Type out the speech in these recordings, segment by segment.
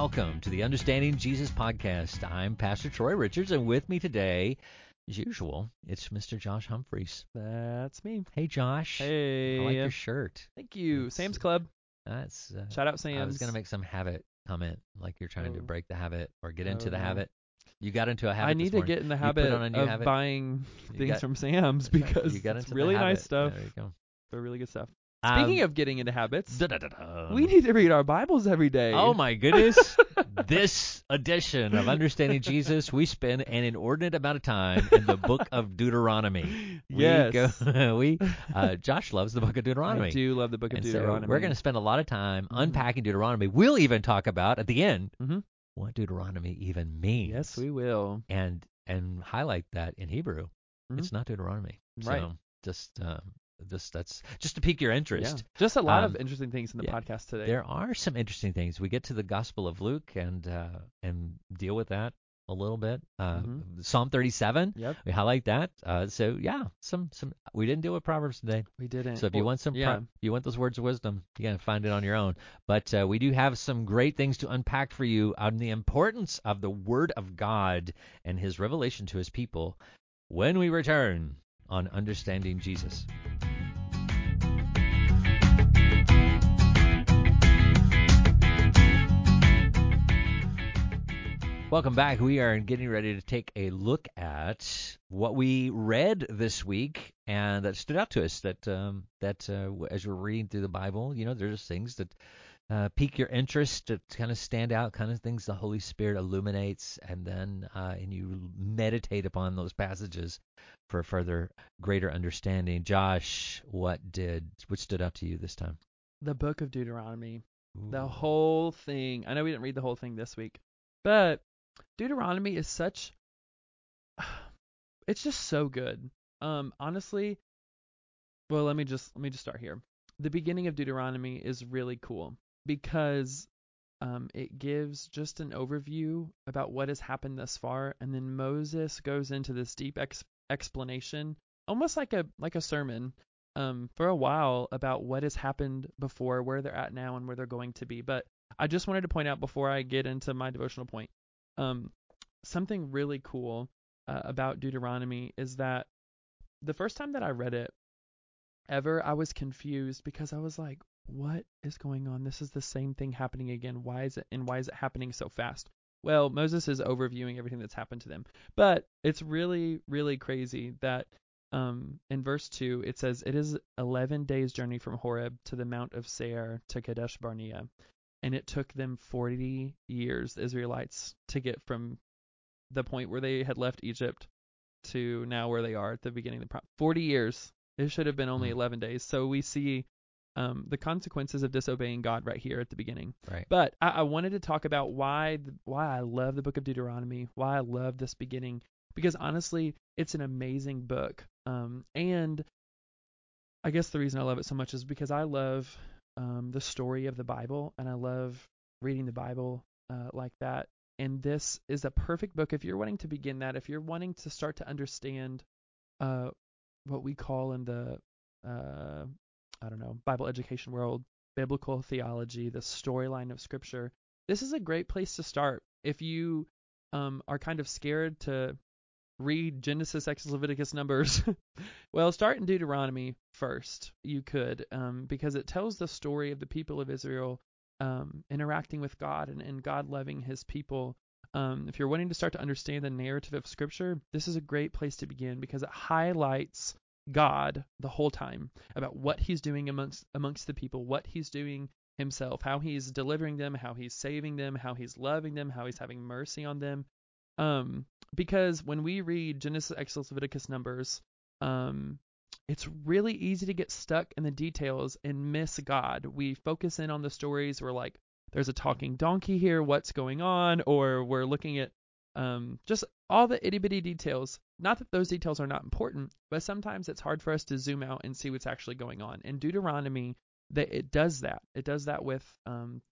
Welcome to the Understanding Jesus podcast. I'm Pastor Troy Richards, and with me today, as usual, it's Mr. Josh Humphreys. That's me. Hey, Josh. Hey. I like your shirt. Thank you. Sam's Club. That's. Uh, Shout out Sam's. I was gonna make some habit comment, like you're trying to Oh. break the habit or get into Oh, the no. habit. You got into a habit. I need to get in the habit on a new of habit? buying You things got- from Sam's because you got it's really nice stuff. There you go. They're really good stuff. Speaking Um, of getting into habits, da-da-da-da. we need to read our Bibles every day. Oh my goodness! this edition of Understanding Jesus, we spend an inordinate amount of time in the book of Deuteronomy. We Yes. go, we uh, Josh loves the book of Deuteronomy. I do love the book of and so Deuteronomy. we're going to spend a lot of time Mhm. unpacking Deuteronomy. We'll even talk about at the end Mhm. what Deuteronomy even means. Yes, we will. and and highlight that in Hebrew. Mhm. It's not Deuteronomy. Right. So just um, just that's just to pique your interest. Yeah. Just a lot Um, of interesting things in the yeah. podcast today. There are some interesting things. We get to the Gospel of Luke and uh, and deal with that a little bit. Uh, Mhm. Psalm 37, Yep, we highlight that. Uh, so yeah, some some we didn't deal with Proverbs today. we didn't. So if you want some, yeah. if you want those words of wisdom, you gotta find it on your own. But uh, we do have some great things to unpack for you on the importance of the Word of God and His revelation to His people when we return on understanding Jesus. Welcome back. We are getting ready to take a look at what we read this week and that stood out to us. That um, that uh, as we're reading through the Bible, you know, there's things that uh, pique your interest, that kind of stand out, kind of things the Holy Spirit illuminates, and then uh, and you meditate upon those passages for further greater understanding. Josh, what did what stood out to you this time? the book of Deuteronomy. The whole thing. I know we didn't read the whole thing this week, but Deuteronomy is such it's just so good. Um honestly, well, let me just let me just start here. The beginning of Deuteronomy is really cool because um it gives just an overview about what has happened thus far and then Moses goes into this deep ex- explanation, almost like a like a sermon um, for a while about what has happened before, where they're at now, and where they're going to be. But I just wanted to point out before I get into my devotional point, um, something really cool uh, about Deuteronomy is that the first time that I read it ever, I was confused because I was like, what is going on? This is the same thing happening again. Why is it, and why is it happening so fast? Well, Moses is overviewing everything that's happened to them. But it's really, really crazy that um, in verse 2, it says, It is 11 days' journey from Horeb to the Mount of Seir to Kadesh Barnea. And it took them 40 years, the Israelites, to get from the point where they had left Egypt to now where they are at the beginning of the pro 40 years. It should have been only Hmm. 11 days. So we see um, the consequences of disobeying God right here at the beginning. right. But I, I wanted to talk about why why I love the book of Deuteronomy, why I love this beginning, because honestly, it's an amazing book. Um, and I guess the reason I love it so much is because I love um, the story of the Bible, and I love reading the Bible uh, like that. And this is a perfect book if you're wanting to begin that, if you're wanting to start to understand uh, what we call in the uh, I don't know Bible education world biblical theology, the storyline of Scripture, this is a great place to start. If you um, are kind of scared to read Genesis, Exodus, Leviticus, Numbers, well, start in Deuteronomy first. You could, um, because it tells the story of the people of Israel um, interacting with God and, and God loving His people. Um, if you're wanting to start to understand the narrative of Scripture, this is a great place to begin because it highlights God the whole time about what he's doing amongst amongst the people, what he's doing himself, how he's delivering them, how he's saving them, how he's loving them, how he's having mercy on them. Um, because when we read Genesis, Exodus, Leviticus, Numbers, um, it's really easy to get stuck in the details and miss God. We focus in on the stories. We're like, there's a talking donkey here. What's going on? Or we're looking at um, just all the itty bitty details. Not that those details are not important, but sometimes it's hard for us to zoom out and see what's actually going on. In Deuteronomy, that it does that. It does that with um,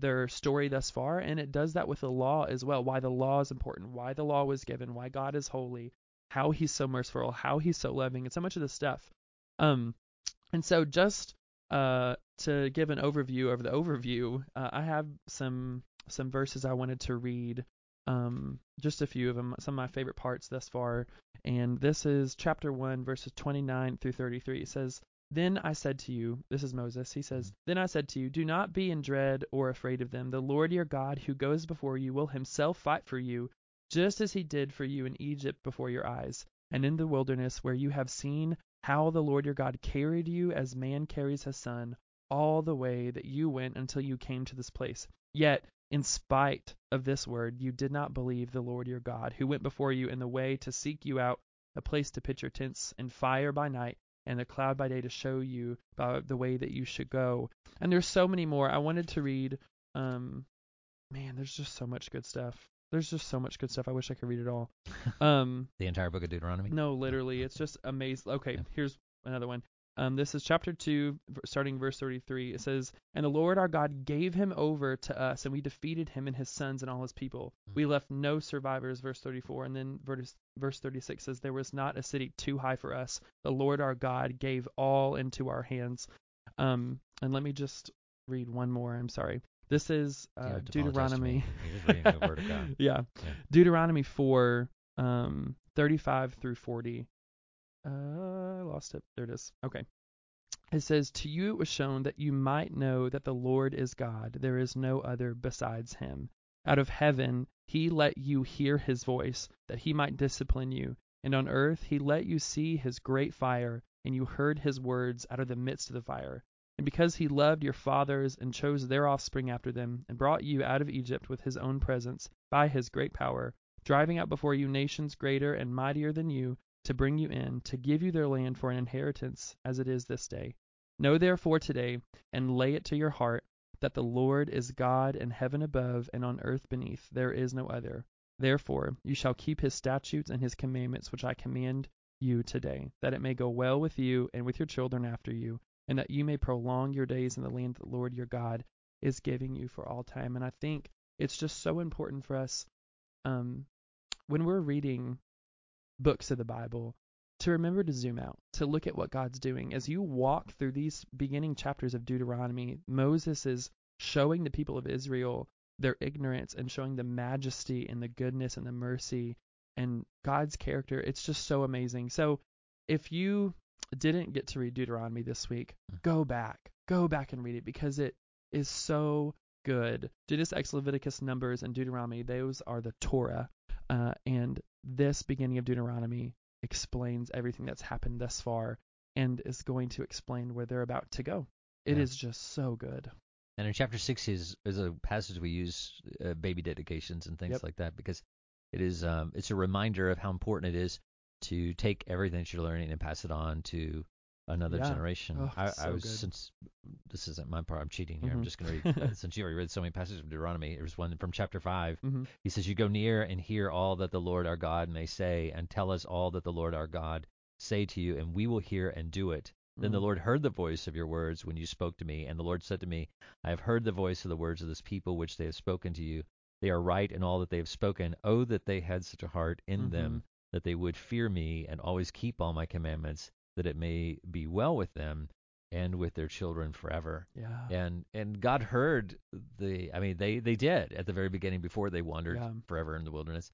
their story thus far, and it does that with the law as well. Why the law is important, why the law was given, why God is holy, how He's so merciful, how He's so loving, and so much of this stuff. Um, and so just uh, to give an overview of the overview, uh, I have some some verses I wanted to read. Um, just a few of them, some of my favorite parts thus far. And this is chapter 1, verses 29 through 33. It says, Then I said to you, this is Moses, he says, Then I said to you, Do not be in dread or afraid of them. The Lord your God, who goes before you, will himself fight for you, just as he did for you in Egypt before your eyes, and in the wilderness, where you have seen how the Lord your God carried you as man carries his son, all the way that you went until you came to this place. Yet, in spite of this word, you did not believe the Lord your God, who went before you in the way to seek you out a place to pitch your tents, and fire by night, and a cloud by day to show you by the way that you should go. And there's so many more. I wanted to read. Um, man, there's just so much good stuff. There's just so much good stuff. I wish I could read it all. Um, The entire book of Deuteronomy. no, literally, it's just amazing. Okay, Yeah. here's another one. Um, this is chapter 2, starting verse 33. It says, And the Lord our God gave him over to us, and we defeated him and his sons and all his people. Mm. We left no survivors, verse 34. And then verse, verse 36 says, There was not a city too high for us. The Lord our God gave all into our hands. Um, and let me just read one more. I'm sorry. This is uh, have to apologize to Deuteronomy. me. You're just reading the word of God. yeah. Yeah. Deuteronomy 4, um, 35 through 40. Uh, I lost it. There it is. Okay. It says, To you it was shown that you might know that the Lord is God. There is no other besides him. Out of heaven he let you hear his voice, that he might discipline you. And on earth he let you see his great fire, and you heard his words out of the midst of the fire. And because he loved your fathers and chose their offspring after them, and brought you out of Egypt with his own presence, by his great power, driving out before you nations greater and mightier than you, to bring you in, to give you their land for an inheritance, as it is this day. Know therefore today, and lay it to your heart, that the Lord is God in heaven above and on earth beneath, there is no other. Therefore you shall keep his statutes and his commandments which I command you today, that it may go well with you and with your children after you, and that you may prolong your days in the land that the Lord your God is giving you for all time. And I think it's just so important for us um, when we're reading books of the Bible to remember to zoom out, to look at what God's doing. As you walk through these beginning chapters of Deuteronomy, Moses is showing the people of Israel their ignorance and showing the majesty and the goodness and the mercy and God's character. It's just so amazing. So if you didn't get to read Deuteronomy this week, Mm. go back. Go back and read it because it is so good. Genesis, Exodus, Leviticus, Numbers, and Deuteronomy, those are the Torah. Uh, and this beginning of Deuteronomy explains everything that's happened thus far and is going to explain where they're about to go. It is Yeah. just so good. And in chapter six is is a passage we use uh, baby dedications and things Yep. like that because it is um it's a reminder of how important it is to take everything that you're learning and pass it on to another Yeah. generation. Oh, I, I was good. since this isn't my part. I'm cheating here. I'm Mhm. just going to read uh, since you already read so many passages of Deuteronomy. There's one from chapter five. hmm He says, "You go near and hear all that the Lord our God may say, and tell us all that the Lord our God say to you, and we will hear and do it." Then the Lord heard the voice of your words when you spoke to me, and the Lord said to me, I have heard the voice of the words of this people which they have spoken to you. They are right in all that they have spoken. Oh, that they had such a heart in them, that they would fear me and always keep all my commandments, that it may be well with them and with their children forever. Yeah. And and God heard the I mean they they did at the very beginning before they wandered Yeah. forever in the wilderness.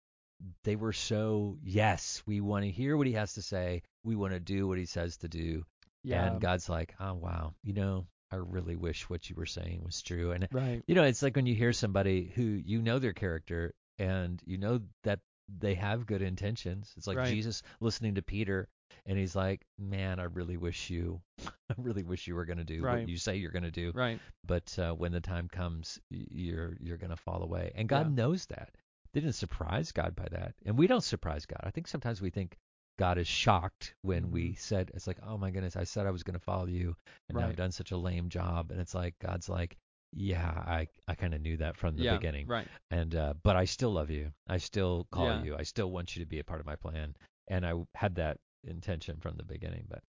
They were so yes, we want to hear what he has to say. We want to do what he says to do. Yeah. And God's like, "Oh wow, you know, I really wish what you were saying was true." And right. you know, it's like when you hear somebody who you know their character and you know that they have good intentions. It's like Right. Jesus listening to Peter and he's like, "Man, I really wish you I really wish you were going to do Right. what you say you're going to do." Right. but uh, when the time comes, you're you're gonna fall away, and God Yeah. knows that. They didn't surprise God by that, and we don't surprise God. I think sometimes we think God is shocked when we Mhm. said it's like, oh my goodness, I said I was gonna follow you, and now I've done such a lame job, and it's like God's like, yeah, I I kind of knew that from the yeah. beginning, Right. and uh, but I still love you. I still call Yeah. you. I still want you to be a part of my plan, and I had that intention from the beginning. But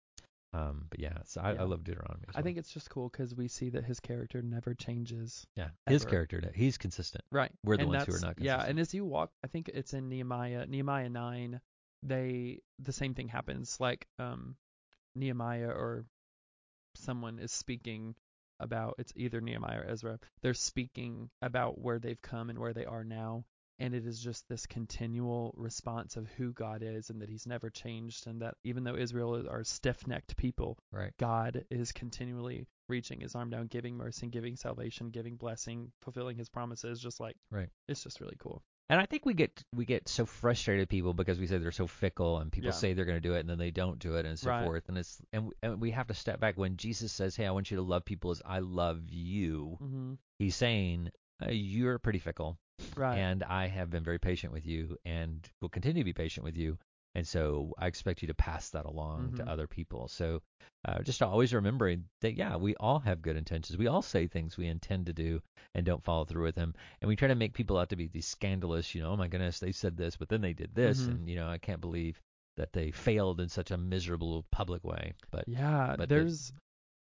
um, but yeah, so I, Yeah. I love Deuteronomy. as I think it's just cool because we see that his character never changes. yeah, his character, he's consistent. Right. We're the and ones who are not Yeah, and as you walk, I think it's in Nehemiah, Nehemiah nine. They the same thing happens. Like um, Nehemiah or someone is speaking about it's either Nehemiah or Ezra. They're speaking about where they've come and where they are now, and it is just this continual response of who God is and that He's never changed, and that even though Israel is- are stiff-necked people, Right. God is continually reaching His arm down, giving mercy, giving salvation, giving blessing, fulfilling His promises. Just like Right. it's just really cool. And I think we get we get so frustrated people because we say they're so fickle, and people Yeah. say they're going to do it, and then they don't do it, and so Right. forth. And it's and, and we have to step back when Jesus says, "Hey, I want you to love people as I love you." hmm He's saying uh, you're pretty fickle, Right. and I have been very patient with you, and will continue to be patient with you. And so I expect you to pass that along Mhm. to other people. So uh, just always remembering that, yeah, we all have good intentions. We all say things we intend to do and don't follow through with them. And we try to make people out to be these scandalous, you know, oh my goodness, they said this, but then they did this. Mhm. And, you know, I can't believe that they failed in such a miserable public way. But Yeah, but there's.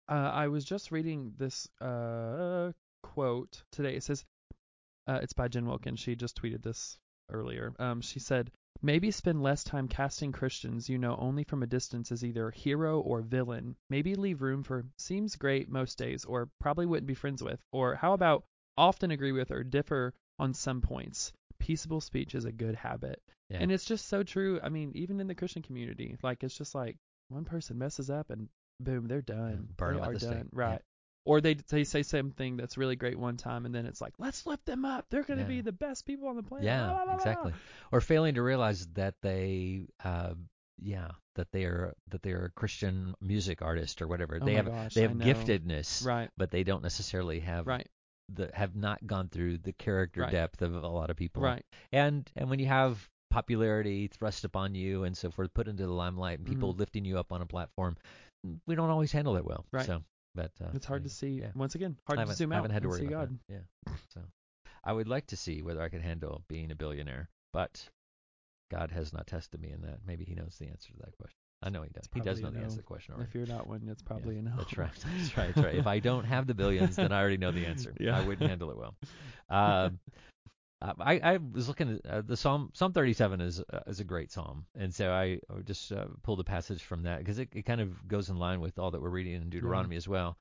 uh, I was just reading this uh, quote today. It says, uh, it's by Jen Wilkins. She just tweeted this earlier. Um, she said, "Maybe spend less time casting Christians you know only from a distance as either hero or villain. Maybe leave room for seems great most days, or probably wouldn't be friends with, or how about often agree with or differ on some points." Peaceable speech is a good habit. Yeah. And it's just so true. I mean, even in the Christian community, like it's just like one person messes up and boom, they're done. burn they are the stake. done. Right. Or they they say something that's really great one time and then it's like, let's lift them up. They're going to Yeah. be the best people on the planet. Yeah, Blah, blah, blah, exactly. Or failing to realize that they, uh, yeah, that they are that they are a Christian music artist or whatever. Oh they have gosh, they have giftedness, Right. but they don't necessarily have Right. the have not gone through the character Right. depth of a lot of people. Right. And and when you have popularity thrust upon you and so forth, put into the limelight, and people Mhm. lifting you up on a platform, we don't always handle it well. Right. So, but uh, It's hard I- to see. yeah. Once again, hard to zoom I haven't had to worry see about God. that. Yeah. So I would like to see whether I could handle being a billionaire, but God has not tested me in that. Maybe He knows the answer to that question. I know He does. He does know the answer to the question already. If you're not one, it's probably Yeah, a no. That's right. That's right. That's right. If I don't have the billions, then I already know the answer. Yeah. I wouldn't handle it well. Um, uh, I, I was looking at uh, the Psalm. Psalm 37 is uh, is a great psalm, and so I, just uh, pulled a passage from that because it, it kind of goes in line with all that we're reading in Deuteronomy as well.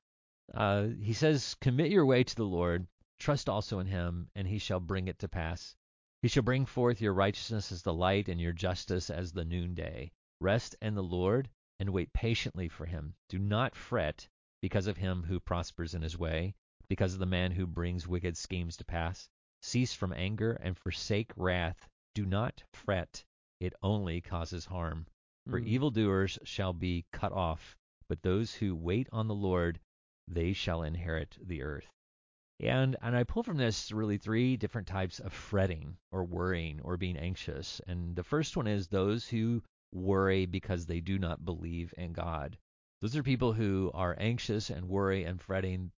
Uh, he says, "Commit your way to the Lord; trust also in Him, and He shall bring it to pass. He shall bring forth your righteousness as the light, and your justice as the noonday. Rest in the Lord, and wait patiently for Him. Do not fret because of him who prospers in his way, because of the man who brings wicked schemes to pass." Cease from anger and forsake wrath. Do not fret, it only causes harm. For Mm. evildoers shall be cut off, but those who wait on the Lord, they shall inherit the earth. And and I pull from this really three different types of fretting or worrying or being anxious. And the first one is those who worry because they do not believe in God. Those are people who are anxious and worry and fretting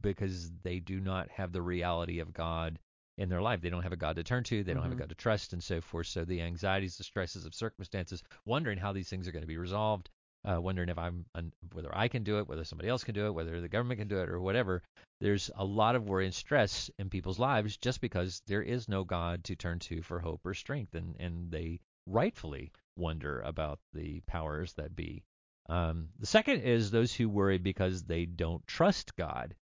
because they do not have the reality of God in their life. They don't have a God to turn to, they don't have a Mhm. God to trust, and so forth. So the anxieties, the stresses of circumstances, wondering how these things are going to be resolved, uh, wondering if I'm whether I can do it, whether somebody else can do it, whether the government can do it, or whatever. There's a lot of worry and stress in people's lives just because there is no God to turn to for hope or strength, and and they rightfully wonder about the powers that be. Um, the second is those who worry because they don't trust God,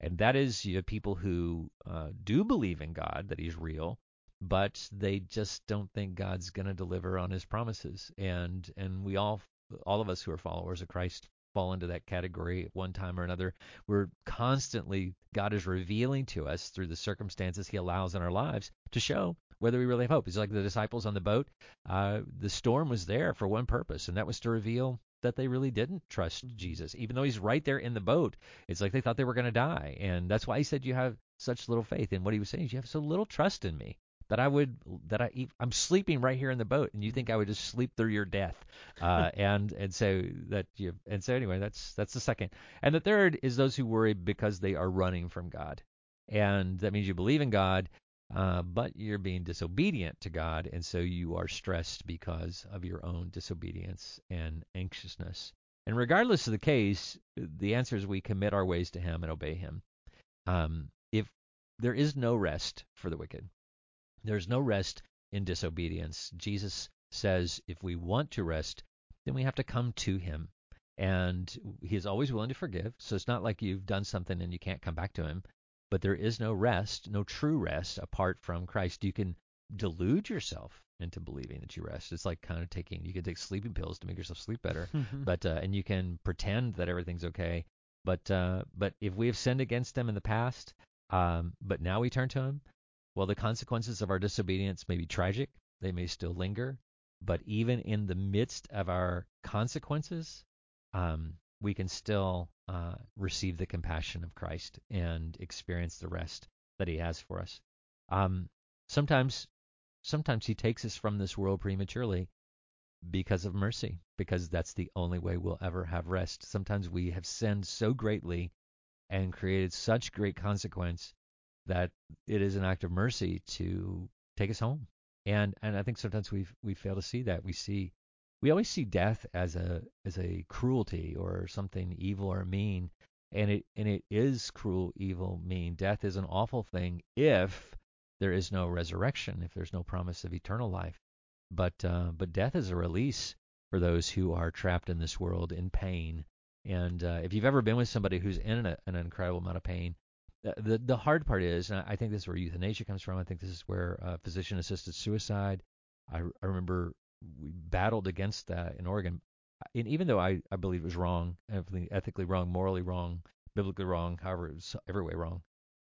and that is you have people who uh, do believe in God that He's real, but they just don't think God's going to deliver on His promises. And and we all, all of us who are followers of Christ, fall into that category at one time or another. We're constantly God is revealing to us through the circumstances He allows in our lives to show whether we really have hope. It's like the disciples on the boat. Uh, the storm was there for one purpose, and that was to reveal that they really didn't trust Jesus, even though He's right there in the boat. It's like they thought they were going to die, and that's why He said, "You have such little faith." And what He was saying is, "You have so little trust in Me." That I would, that I, I'm sleeping right here in the boat, and you think I would just sleep through your death, uh, and and so that you, and so anyway, that's that's the second, and the third is those who worry because they are running from God, and that means you believe in God, uh, but you're being disobedient to God, and so you are stressed because of your own disobedience and anxiousness. And regardless of the case, the answer is we commit our ways to Him and obey Him. Um, if there is no rest for the wicked, there's no rest in disobedience. Jesus says if we want to rest, then we have to come to Him. and he is always willing to forgive. So it's not like you've done something and you can't come back to him. But there is no rest, no true rest apart from Christ. You can delude yourself into believing that you rest. It's like kind of taking you can take sleeping pills to make yourself sleep better, but uh, and you can pretend that everything's okay. But uh, but if we have sinned against him in the past, um, but now we turn to him, well, the consequences of our disobedience may be tragic. They may still linger, but even in the midst of our consequences, um, we can still uh, receive the compassion of Christ and experience the rest that He has for us. Um, sometimes, sometimes He takes us from this world prematurely because of mercy, because that's the only way we'll ever have rest. Sometimes we have sinned so greatly and created such great consequence that it is an act of mercy to take us home. And and I think sometimes we we fail to see that. We see we always see death as a as a cruelty or something evil or mean, and it and it is cruel, evil, mean. Death is an awful thing if there is no resurrection, if there's no promise of eternal life. But uh, but death is a release for those who are trapped in this world in pain. And uh, if you've ever been with somebody who's in a, an incredible amount of pain, the the hard part is, and I think this is where euthanasia comes from. I think this is where uh, physician-assisted suicide. I, I remember we battled against that in Oregon. And even though I, I believe it was wrong, ethically wrong, morally wrong, biblically wrong, however, it was every way wrong,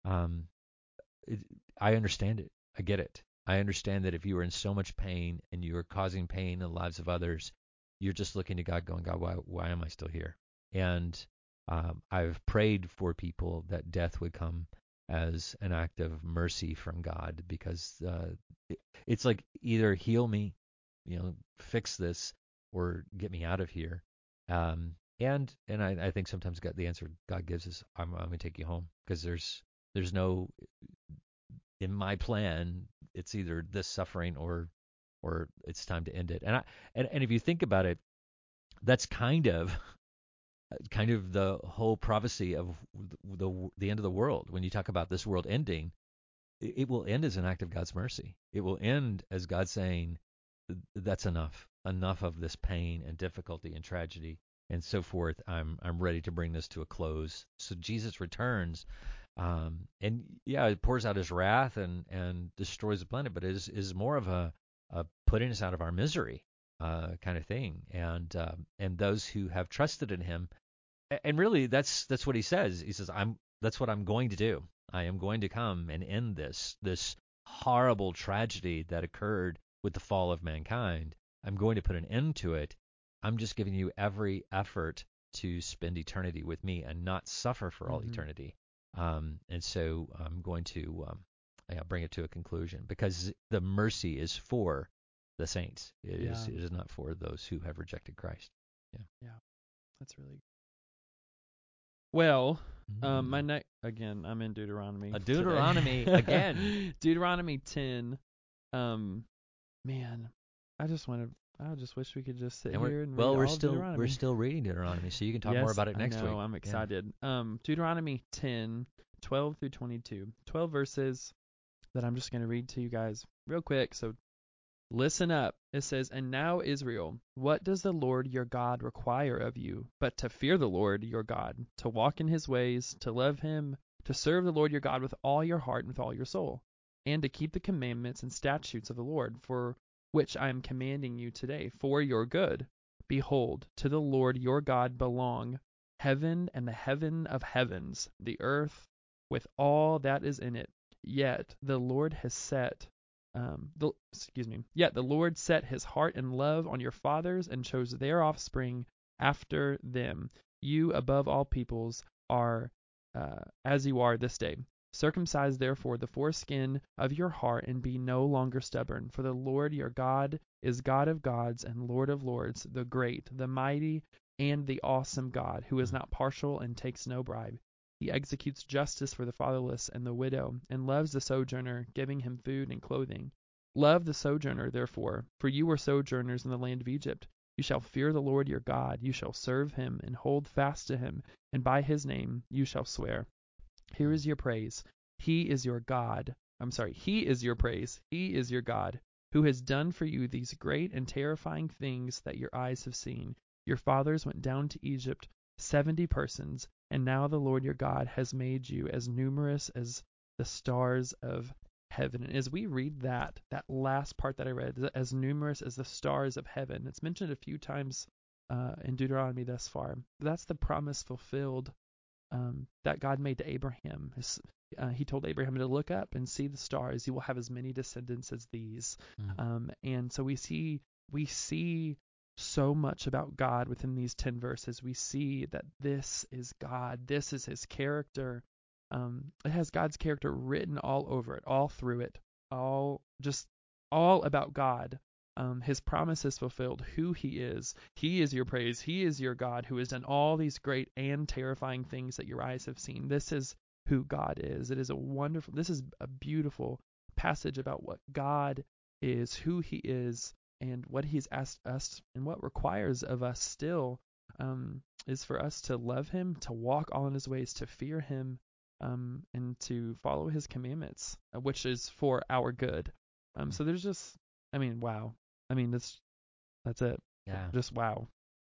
um, it, I understand it. I get it. I understand that if you are in so much pain and you are causing pain in the lives of others, you're just looking to God, going, God, why, why am I still here? And um, I've prayed for people that death would come as an act of mercy from God because uh, it, it's like either heal me you know, fix this or get me out of here. Um, and and I, I think sometimes God, the answer God gives is I'm I'm gonna take you home because there's there's no in my plan it's either this suffering or or it's time to end it. And I and, and if you think about it, that's kind of kind of the whole prophecy of the the end of the world. When you talk about this world ending, it, it will end as an act of God's mercy. It will end as God saying, that's enough. Enough of this pain and difficulty and tragedy and so forth. I'm I'm ready to bring this to a close. So Jesus returns, um, and yeah, it pours out His wrath and and destroys the planet, but it is is more of a, a putting us out of our misery uh, kind of thing. And uh, and those who have trusted in Him, and really that's that's what He says. He says, I'm that's what I'm going to do. I am going to come and end this this horrible tragedy that occurred with the fall of mankind. I'm going to put an end to it. I'm just giving you every effort to spend eternity with me and not suffer for all mm-hmm. eternity. Um, and so I'm going to um, yeah, bring it to a conclusion because the mercy is for the saints. It yeah. is, it is not for those who have rejected Christ. Yeah. Yeah. That's really well. Mm. Um, my mm. next again, I'm in Deuteronomy. A Deuteronomy again. Deuteronomy 10. Um, man, I just want to. I just wish we could just sit and here and well, we're still we're still reading Deuteronomy, so you can talk yes, more about it next I know, week. I'm excited. Yeah. Um, Deuteronomy 10, 12 through 22, 12 verses that I'm just going to read to you guys real quick. So listen up. It says, "And now Israel, what does the Lord your God require of you, but to fear the Lord your God, to walk in His ways, to love Him, to serve the Lord your God with all your heart and with all your soul." And to keep the commandments and statutes of the Lord, for which I am commanding you today, for your good. Behold, to the Lord your God belong heaven and the heaven of heavens, the earth with all that is in it. Yet the Lord has set, um, the, excuse me, yet the Lord set his heart and love on your fathers and chose their offspring after them. You above all peoples are uh, as you are this day. Circumcise therefore the foreskin of your heart, and be no longer stubborn. For the Lord your God is God of gods and Lord of lords, the great, the mighty, and the awesome God, who is hmm. not partial and takes no bribe. He executes justice for the fatherless and the widow, and loves the sojourner, giving him food and clothing. Love the sojourner, therefore, for you were sojourners in the land of Egypt. You shall fear the Lord your God, you shall serve him, and hold fast to him, and by his name you shall swear. Here is your praise. He is your God. I'm sorry, He is your praise. He is your God, who has done for you these great and terrifying things that your eyes have seen. Your fathers went down to Egypt, seventy persons, and now the Lord your God has made you as numerous as the stars of heaven. And as we read that, that last part that I read, as numerous as the stars of heaven, it's mentioned a few times uh, in Deuteronomy thus far. That's the promise fulfilled um, that God made to Abraham. His, uh, he told Abraham to look up and see the stars. You will have as many descendants as these. Mm. Um, and so we see we see so much about God within these ten verses. We see that this is God. This is His character. Um, it has God's character written all over it, all through it, all just all about God. Um, his promise is fulfilled, who he is. He is your praise. He is your God who has done all these great and terrifying things that your eyes have seen. This is who God is. It is a wonderful, this is a beautiful passage about what God is, who he is, and what he's asked us and what requires of us still um, is for us to love him, to walk all in his ways, to fear him, um, and to follow his commandments, uh, which is for our good. Um, so there's just, I mean, wow. I mean, that's that's it. Yeah. Just wow.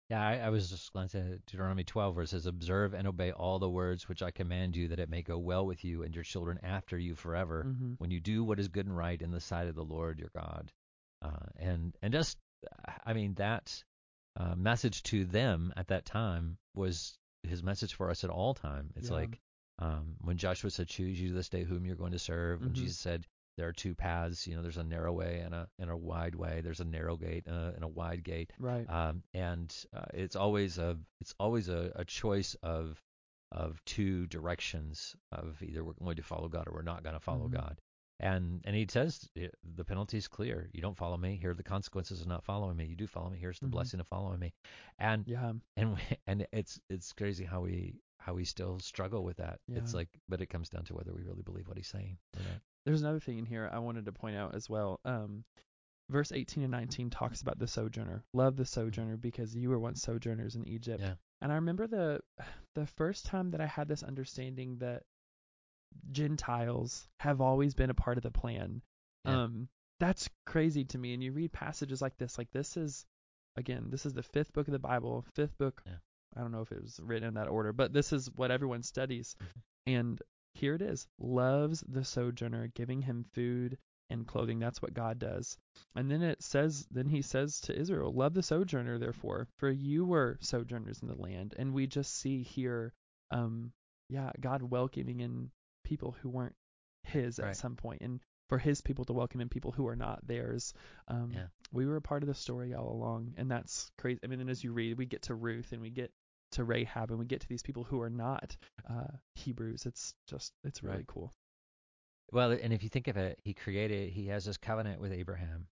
Yeah, I, I was just glancing at Deuteronomy 12, where it says, Observe and obey all the words which I command you, that it may go well with you and your children after you forever, hmm when you do what is good and right in the sight of the Lord your God. Uh, and and just, I mean, that uh, message to them at that time was his message for us at all time. It's Yeah. like um, when Joshua said, "Choose you this day whom you're going to serve," when Mhm. Jesus said, "There are two paths. You know, there's a narrow way and a and a wide way. There's a narrow gate uh, and a wide gate." Right. um, and uh, it's always a it's always a, a choice of of two directions of either we're going to follow God or we're not going to follow Mhm. God. And and he says the penalty's clear. You don't follow me. Here are the consequences of not following me. You do follow me. Here's the Mhm. blessing of following me. And Yeah. and and it's it's crazy how we how we still struggle with that. It's like, but it comes down to whether we really believe what he's saying. There's another thing in here I wanted to point out as well. Um, verse 18 and 19 talks about the sojourner. Love the sojourner because you were once sojourners in Egypt. Yeah. And I remember the the first time that I had this understanding that Gentiles have always been a part of the plan. Yeah. Um, that's crazy to me. And you read passages like this, like this is, again, this is the fifth book of the Bible, fifth book. Yeah. I don't know if it was written in that order, but this is what everyone studies. And here it is loves the sojourner, giving him food and clothing. That's what God does. And then it says, then he says to Israel, Love the sojourner, therefore, for you were sojourners in the land. And we just see here, um, yeah, God welcoming in people who weren't his Right. at some point, and for his people to welcome in people who are not theirs. Um, Yeah. We were a part of the story all along, and that's crazy. I mean, and as you read, we get to Ruth and we get to Rahab and we get to these people who are not uh, Hebrews. It's just, it's really Right. cool. Well, and if you think of it, he created, he has this covenant with Abraham,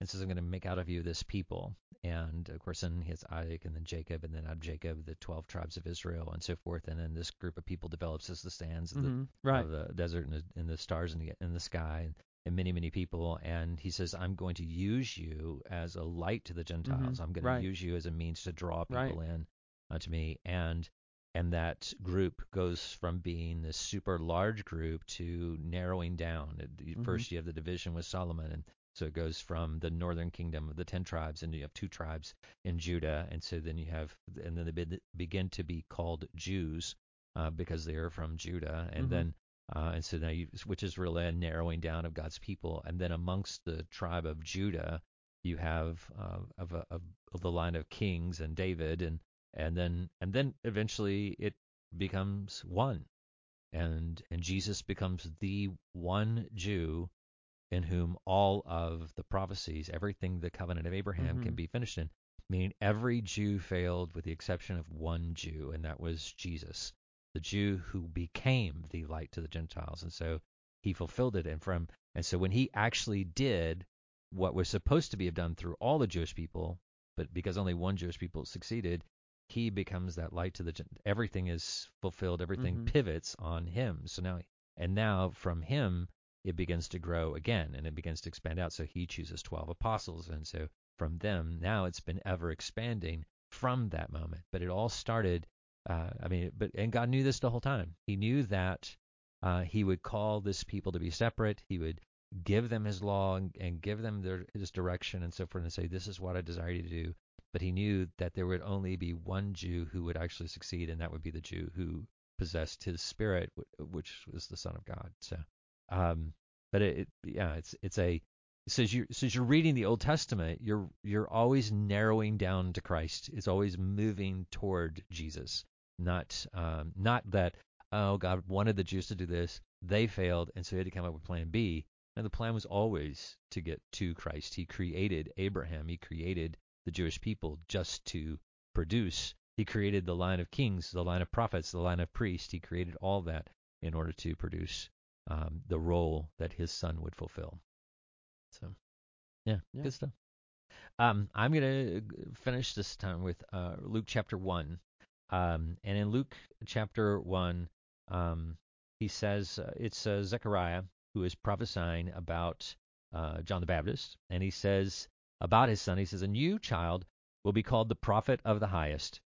and says, "I'm going to make out of you this people." And of course, then he has Isaac, and then Jacob, and then out of Jacob, the twelve tribes of Israel, and so forth. And then this group of people develops as the sands of the, Mhm. Right. of the desert and the, and the stars in the in the sky, and, and many many people. And he says, "I'm going to use you as a light to the Gentiles. Mhm. I'm going Right. to use you as a means to draw Right. people in uh, to me." And and that group goes from being this super large group to narrowing down. Mhm. First, you have the division with Solomon, and so it goes from the northern kingdom of the ten tribes, and you have two tribes in Judah, and so then you have, and then they begin to be called Jews uh, because they are from Judah, and Mhm. then. Uh, and so now you, which is really a narrowing down of God's people, and then amongst the tribe of Judah, you have uh, of, a, of the line of kings and David, and and then and then eventually it becomes one and and Jesus becomes the one Jew in whom all of the prophecies everything the covenant of Abraham can Mhm. be finished in meaning every Jew failed with the exception of one Jew and that was Jesus the Jew who became the light to the Gentiles and so he fulfilled it and from and so when he actually did what was supposed to be done through all the Jewish people but because only one Jewish people succeeded he becomes that light to the Gent- everything is fulfilled everything Mhm. pivots on him. So now and now from him it begins to grow again and it begins to expand out. So he chooses 12 apostles. And so from them now it's been ever expanding from that moment. But it all started uh, i mean but and god knew this the whole time. He knew that uh, he would call this people to be separate. He would give them his law and, and give them their his direction and so forth and say this is what i desire you to do but he knew that there would only be one Jew who would actually succeed, and that would be the Jew who possessed his spirit, which was the Son of God. So, um, but it, it yeah, it's it's a as you as you're reading the Old Testament, you're you're always narrowing down to Christ. It's always moving toward Jesus, not um, not that oh God wanted the Jews to do this, they failed, and so he had to come up with Plan B. And the plan was always to get to Christ. He created Abraham. He created the Jewish people just to produce. He created the line of kings, the line of prophets, the line of priests. He created all that in order to produce um, the role that his son would fulfill. So, yeah, Yeah. good stuff. Um, I'm gonna finish this time with uh, Luke chapter one, um, and in Luke chapter one, um, he says uh, it's uh, Zechariah who is prophesying about uh, John the Baptist, and he says about his son, he says, "And you, child, will be called the prophet of the highest,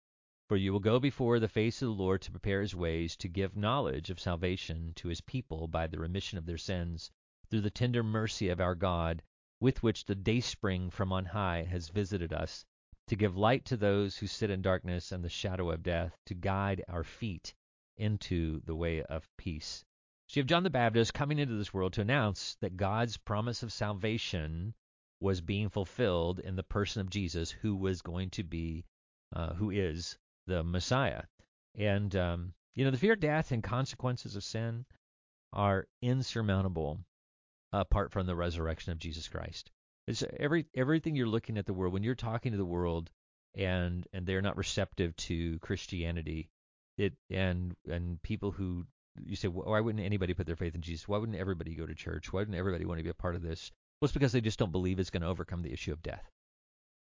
for you will go before the face of the Lord to prepare his ways, to give knowledge of salvation to his people by the remission of their sins, through the tender mercy of our God, with which the dayspring from on high has visited us, to give light to those who sit in darkness and the shadow of death, to guide our feet into the way of peace. So you have John the Baptist coming into this world to announce that God's promise of salvation was being fulfilled in the person of Jesus, who was going to be, uh, who is the Messiah. And, um, you know, the fear of death and consequences of sin are insurmountable apart from the resurrection of Jesus Christ. It's every everything you're looking at the world when you're talking to the world and and they're not receptive to Christianity. It and and people who you say why wouldn't anybody put their faith in Jesus? Why wouldn't everybody go to church? Why wouldn't everybody want to be a part of this? Well, it's because they just don't believe it's going to overcome the issue of death.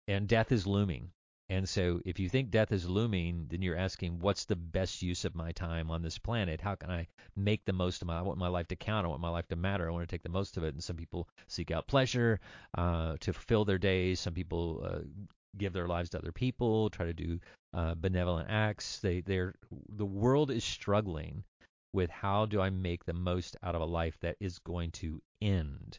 And death is looming. And so if you think death is looming, then you're asking, what's the best use of my time on this planet? How can I make the most of my, I want my life to count. I want my life to matter. I want to take the most of it. And some people seek out pleasure uh, to fulfill their days. Some people uh, give their lives to other people, try to do uh, benevolent acts. They, they're, the world is struggling with how do I make the most out of a life that is going to end.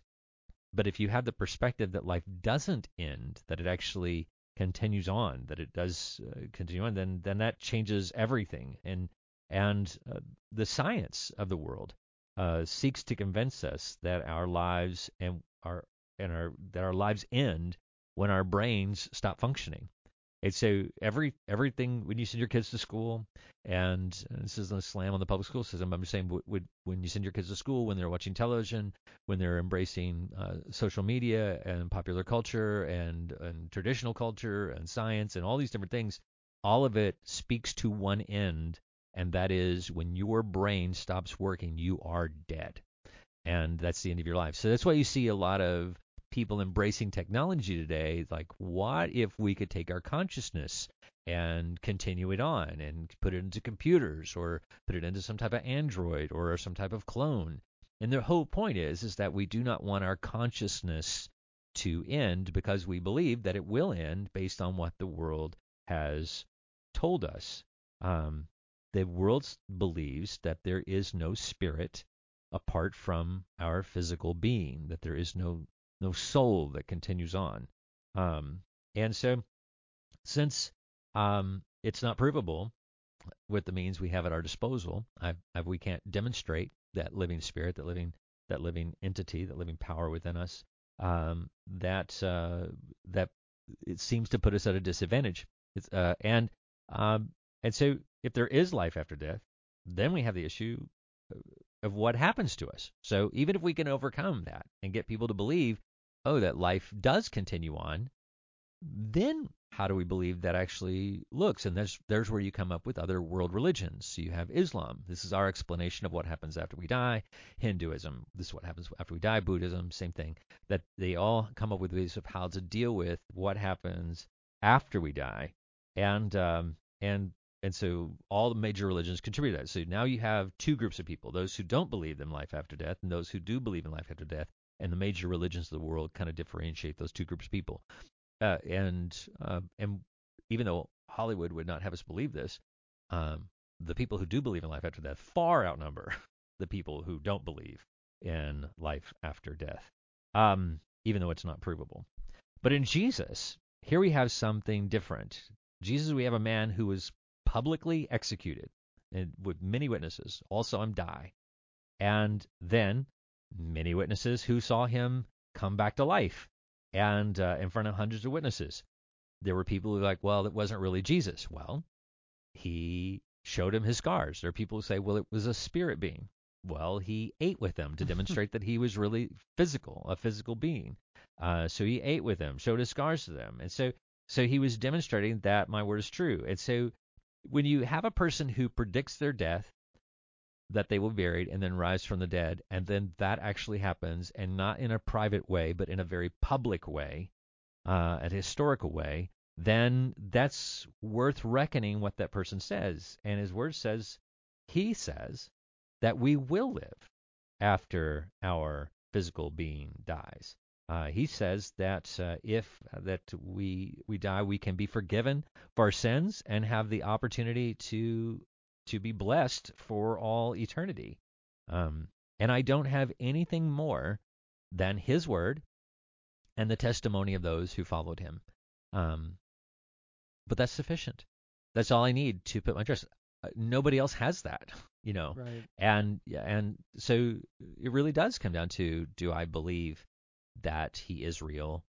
But if you have the perspective that life doesn't end, that it actually continues on, that it does uh, continue on, then then that changes everything. And and uh, the science of the world uh, seeks to convince us that our lives and our and our that our lives end when our brains stop functioning. And so every everything when you send your kids to school, and this isn't a slam on the public school system. I'm just saying when you send your kids to school, when they're watching television, when they're embracing uh, social media and popular culture and and traditional culture and science and all these different things, all of it speaks to one end, and that is when your brain stops working, you are dead, and that's the end of your life. So that's why you see a lot of people embracing technology today like what if we could take our consciousness and continue it on and put it into computers or put it into some type of android or some type of clone? And the whole point is is that we do not want our consciousness to end because we believe that it will end based on what the world has told us. Um, the world believes that there is no spirit apart from our physical being that there is no no soul that continues on. Um, and so, since um, it's not provable with the means we have at our disposal, I, I, we can't demonstrate that living spirit, that living that living entity, that living power within us. Um, that uh, that it seems to put us at a disadvantage. Uh, and um, and so, if there is life after death, then we have the issue of what happens to us. So even if we can overcome that and get people to believe oh, that life does continue on, then how do we believe that actually looks? And there's there's where you come up with other world religions. So you have Islam. This is our explanation of what happens after we die. Hinduism. This is what happens after we die. Buddhism. Same thing. That they all come up with ways of how to deal with what happens after we die. And um, and and so all the major religions contribute to that. So now you have two groups of people: those who don't believe in life after death, and those who do believe in life after death and the major religions of the world kind of differentiate those two groups of people. Uh, and uh, and even though Hollywood would not have us believe this, um, the people who do believe in life after death far outnumber the people who don't believe in life after death, um, even though it's not provable. But in Jesus, here we have something different. Jesus, we have a man who was publicly executed and with many witnesses, all saw him die. And then many witnesses who saw him come back to life and uh, in front of hundreds of witnesses. There were people who were like, well, it wasn't really Jesus. Well, he showed him his scars. There are people who say, well, it was a spirit being. Well, he ate with them to demonstrate that he was really physical, a physical being. Uh, so he ate with them, showed his scars to them, and so so he was demonstrating that my word is true. And so when you have a person who predicts their death, that they will be buried and then rise from the dead, and then that actually happens, and not in a private way, but in a very public way, uh, a historical way, then that's worth reckoning what that person says. And his word says, he says, that we will live after our physical being dies. Uh, he says that uh, if uh, that we we die, we can be forgiven for our sins and have the opportunity to to be blessed for all eternity. Um, and I don't have anything more than His word and the testimony of those who followed Him. Um, but that's sufficient. That's all I need to put my trust. Uh, nobody else has that, you know. Right. And and so it really does come down to do I believe that he is real,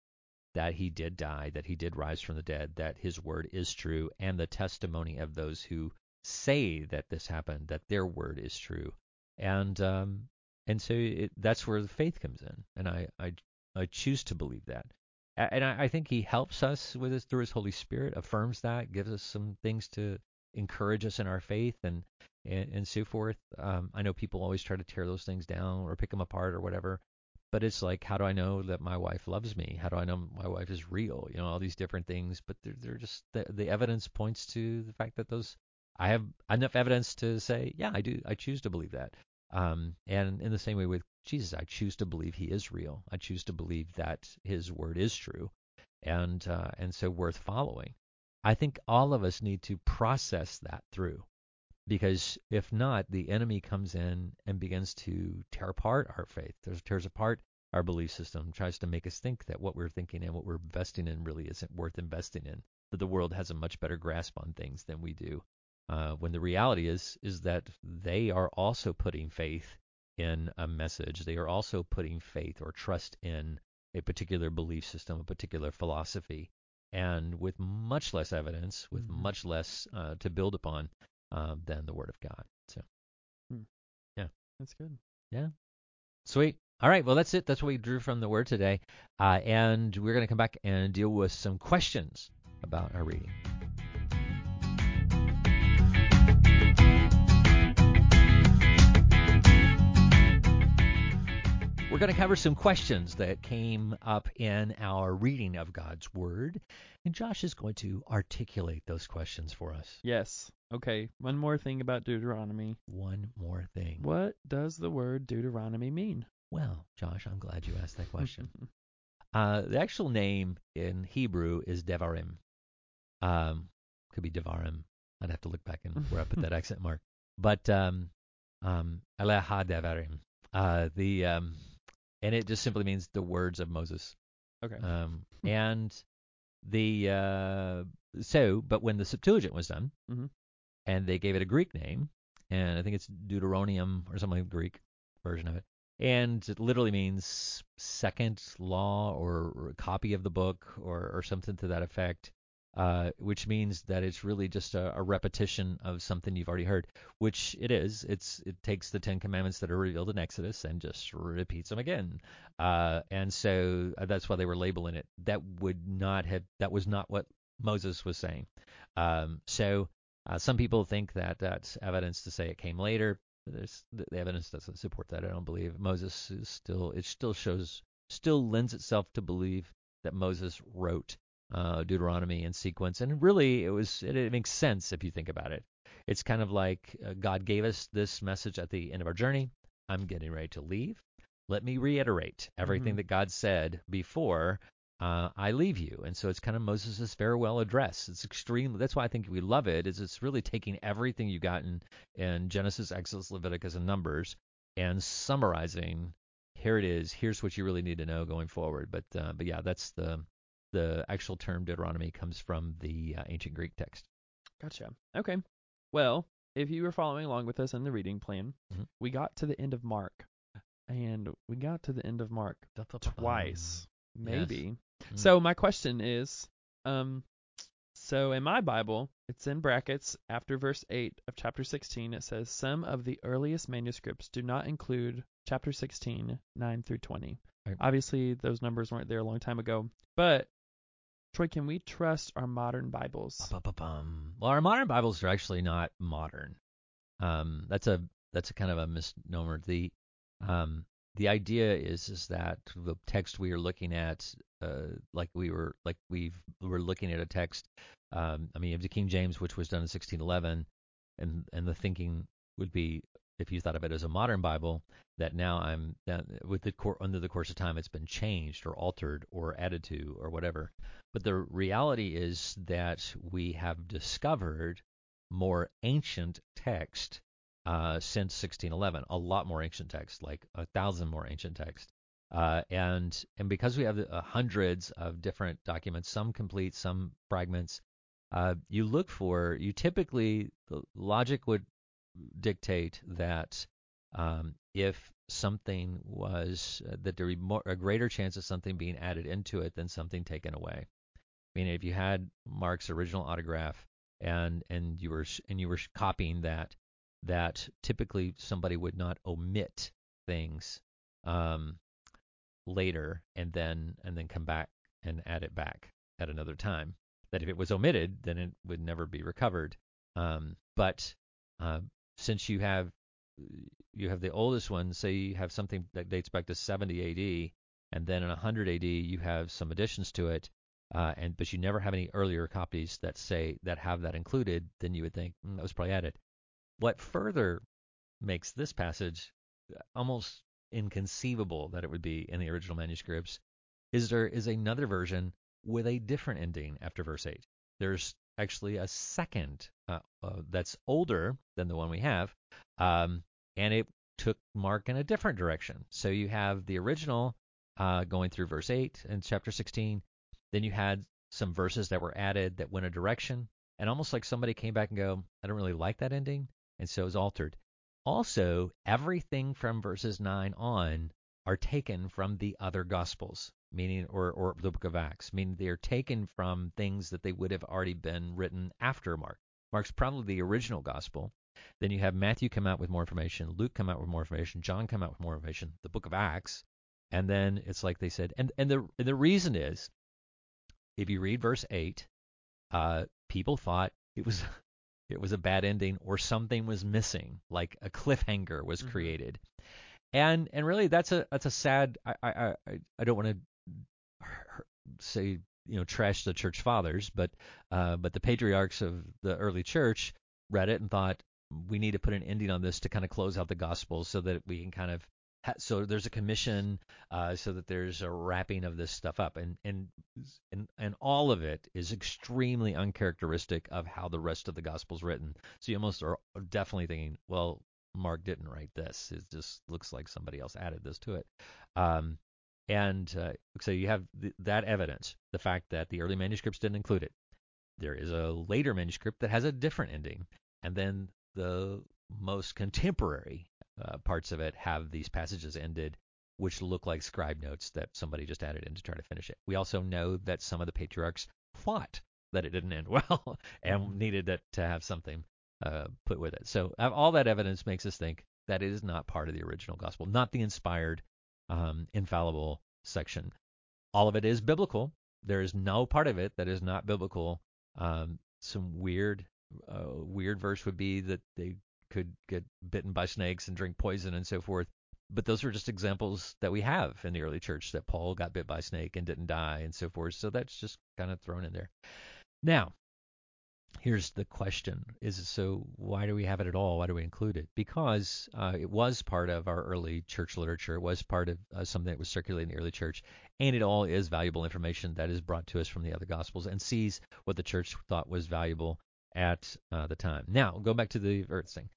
that he did die, that he did rise from the dead, that his word is true, and the testimony of those who say that this happened, that their word is true, and um, and so it, that's where the faith comes in, and I I, I choose to believe that, and I, I think he helps us with this through his Holy Spirit, affirms that, gives us some things to encourage us in our faith, and and, and so forth. Um, I know people always try to tear those things down or pick them apart or whatever, but it's like how do i know that my wife loves me? How do i know my wife is real? You know all these different things but they're, they're just the, the evidence points to the fact that those i have enough evidence to say yeah i do i choose to believe that. Um, and in the same way with jesus i choose to believe he is real. I choose to believe that his word is true and uh, and so worth following. I think all of us need to process that through because if not, the enemy comes in and begins to tear apart our faith, tears apart our belief system, tries to make us think that what we're thinking and what we're investing in really isn't worth investing in, that the world has a much better grasp on things than we do. Uh, when the reality is is that they are also putting faith in a message. They are also putting faith or trust in a particular belief system, a particular philosophy, and with much less evidence, with mm-hmm. much less uh, to build upon, um, than the Word of God. So, hmm. yeah, that's good. Yeah, sweet. All right, well that's it. That's what we drew from the Word today, uh, and we're going to come back and deal with some questions about our reading. We're going to cover some questions that came up in our reading of God's Word, and Josh is going to articulate those questions for us. Yes. Okay, one more thing about Deuteronomy. One more thing. What does the word Deuteronomy mean? Well, Josh, I'm glad you asked that question. uh, the actual name in Hebrew is Devarim. Um, could be Devarim. I'd have to look back and where I put that accent mark. But um, um, Aleha Devarim. Uh, the um, and it just simply means the words of Moses. Okay. Um, and the uh, so, but when the Septuagint was done, mm-hmm. and they gave it a Greek name, and I think it's Deuteronium or something like Greek version of it, and it literally means second law or, or copy of the book or, or something to that effect uh, which means that it's really just a, a, repetition of something you've already heard, which it is. It's it takes the Ten Commandments that are revealed in Exodus and just repeats them again, uh, and so uh, that's why they were labeling it. That would not have that was not what Moses was saying. Um, so uh, some people think that that's evidence to say it came later. There's, the evidence doesn't support that. I don't believe Moses is still. It still shows, still lends itself to believe that Moses wrote uh, Deuteronomy in sequence, and really it was it, it, makes sense if you think about it. It's kind of like uh, God gave us this message at the end of our journey. I'm getting ready to leave. Let me reiterate everything mm-hmm. that God said before uh, I leave you. And so it's kind of Moses' farewell address. It's extremely, That's why I think we love it. Is it's really taking everything you got in, in Genesis, Exodus, Leviticus, and Numbers, and summarizing. Here it is. Here's what you really need to know going forward. But uh, but yeah, that's the the actual term Deuteronomy comes from the uh, ancient Greek text. Gotcha. Okay. Well, if you were following along with us in the reading plan, Mhm. we got to the end of Mark, and we got to the end of Mark twice, maybe. Mm. So my question is, um, so in my Bible, it's in brackets after verse 8 of chapter 16. It says some of the earliest manuscripts do not include chapter 16, 9 through 20. Right. Obviously, those numbers weren't there a long time ago. But Troy, can we trust our modern Bibles? Ba-ba-bum. Well, our modern Bibles are actually not modern. Um, that's a that's a kind of a misnomer. The um, the idea is is that the text we are looking at, uh, like we were like we were looking at a text. Um, I mean, have the King James, which was done in 1611, and and the thinking would be if you thought of it as a modern Bible, that now I'm that with the cor- under the course of time, it's been changed or altered or added to or whatever. But the reality is that we have discovered more ancient text uh, since 1611, a lot more ancient text, like a thousand more ancient text. Uh, and and because we have uh, hundreds of different documents, some complete, some fragments, uh, you look for you typically the logic would dictate that um, if something was uh, that there be more, a greater chance of something being added into it than something taken away. I mean, if you had Mark's original autograph and and you were and you were copying that, that typically somebody would not omit things um, later and then and then come back and add it back at another time. That if it was omitted, then it would never be recovered. Um, but uh, since you have you have the oldest one, say you have something that dates back to 70 AD, and then in 100 AD you have some additions to it, uh, and but you never have any earlier copies that say that have that included, then you would think mm, that was probably added. What further makes this passage almost inconceivable that it would be in the original manuscripts is there is another version with a different ending after verse 8. There's actually a second uh, uh, that's older than the one we have, um, and it took Mark in a different direction. So you have the original uh, going through verse 8 in chapter 16. Then you had some verses that were added that went a direction, and almost like somebody came back and go, I don't really like that ending, and so it was altered. Also, everything from verses 9 on are taken from the other gospels, meaning or or the book of Acts, meaning they are taken from things that they would have already been written after Mark. Mark's probably the original gospel. Then you have Matthew come out with more information, Luke come out with more information, John come out with more information, the book of Acts, and then it's like they said, and and the and the reason is, if you read verse eight, uh, people thought it was it was a bad ending or something was missing, like a cliffhanger was Mhm. created, and and really that's a that's a sad. I I I, don't want to say you know trash the church fathers, but uh, but the patriarchs of the early church read it and thought we need to put an ending on this to kind of close out the gospel so that we can kind of ha- so there's a commission uh, so that there's a wrapping of this stuff up and and and and all of it is extremely uncharacteristic of how the rest of the gospel's written so you almost are definitely thinking well mark didn't write this it just looks like somebody else added this to it. Um, and uh, so you have th- that evidence the fact that the early manuscripts didn't include it. There is a later manuscript that has a different ending and then the most contemporary uh, parts of it have these passages ended, which look like scribe notes that somebody just added in to try to finish it. We also know that some of the patriarchs thought that it didn't end well and needed it to have something uh, put with it. So uh, all that evidence makes us think that it is not part of the original gospel, not the inspired, um, infallible section. All of it is biblical. There is no part of it that is not biblical. Um, some weird, uh, weird verse would be that they could get bitten by snakes and drink poison and so forth. But those are just examples that we have in the early church that Paul got bit by a snake and didn't die and so forth. So that's just kind of thrown in there. Now, here's the question is so why do we have it at all? Why do we include it? Because uh, it was part of our early church literature. It was part of uh, something that was circulating in the early church. And it all is valuable information that is brought to us from the other gospels and sees what the church thought was valuable at uh, the time. Now go back to the earth thing.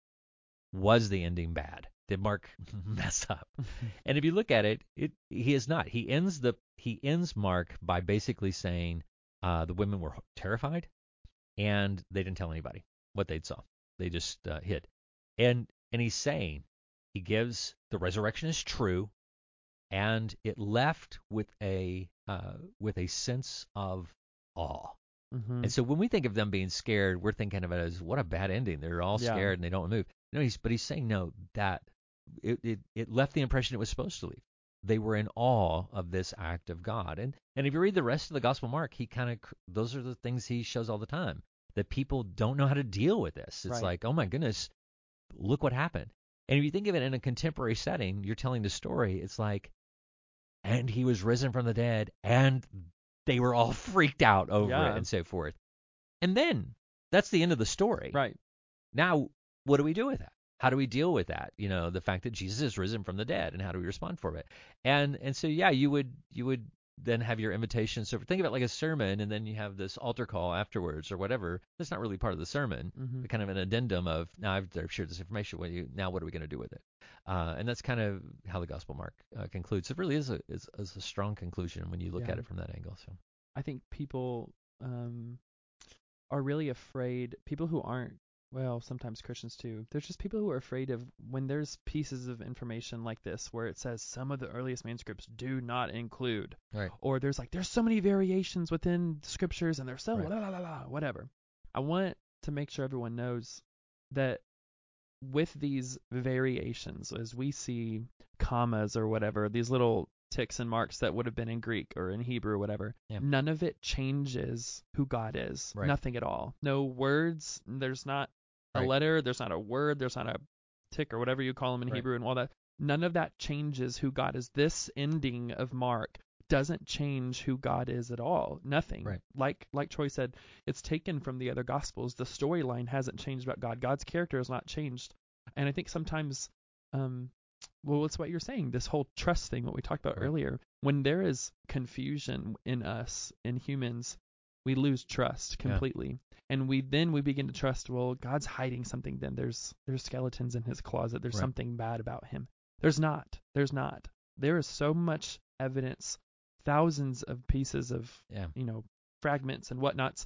Was the ending bad? Did Mark mess up? and if you look at it, it he is not. He ends the he ends Mark by basically saying uh, the women were terrified and they didn't tell anybody what they'd saw. They just uh, hid. And and he's saying he gives the resurrection is true, and it left with a uh, with a sense of awe. Mm-hmm. And so when we think of them being scared, we're thinking of it as what a bad ending. They're all Yeah. scared and they don't move. No, he's but he's saying no. That it, it it left the impression it was supposed to leave. They were in awe of this act of God. And and if you read the rest of the Gospel of Mark, he kind of those are the things he shows all the time that people don't know how to deal with this. It's Right. like, oh my goodness, look what happened. And if you think of it in a contemporary setting, you're telling the story. It's like, and he was risen from the dead, and they were all freaked out over Yeah. it and so forth. And then that's the end of the story. Right. Now, what do we do with that? How do we deal with that? You know, the fact that Jesus is risen from the dead, and how do we respond for it? And and so yeah, you would you would then have your invitation. So think of it like a sermon, and then you have this altar call afterwards or whatever. That's not really part of the sermon. Mm-hmm. Kind of an addendum of now I've I've shared this information with you. Now what are we going to do with it? Uh, and that's kind of how the Gospel Mark uh, concludes. It really is a is, is a strong conclusion when you look Yeah. at it from that angle. So I think people um, are really afraid. People who aren't, well, sometimes Christians too. There's just people who are afraid of when there's pieces of information like this where it says some of the earliest manuscripts do not include, right, or there's like there's so many variations within scriptures and they're so Right. la la la la whatever. I want to make sure everyone knows that with these variations, as we see commas or whatever, these little ticks and marks that would have been in Greek or in Hebrew or whatever, Yeah. none of it changes who God is. Right. Nothing at all. No words. There's not a letter. There's not a word. There's not a tick or whatever you call them in Right. Hebrew and all that. None of that changes who God is. This ending of Mark doesn't change who God is at all. Nothing. Right. Like like Troy said, it's taken from the other gospels. The storyline hasn't changed about God. God's character has not changed. And I think sometimes um well it's what you're saying, this whole trust thing, what we talked about Right. earlier. When there is confusion in us, in humans, we lose trust Yeah. completely. And we then we begin to trust, well, God's hiding something then. There's there's skeletons in his closet. There's Right. something bad about him. There's not. There's not. There is so much evidence, thousands of pieces of yeah. you know, fragments and whatnots,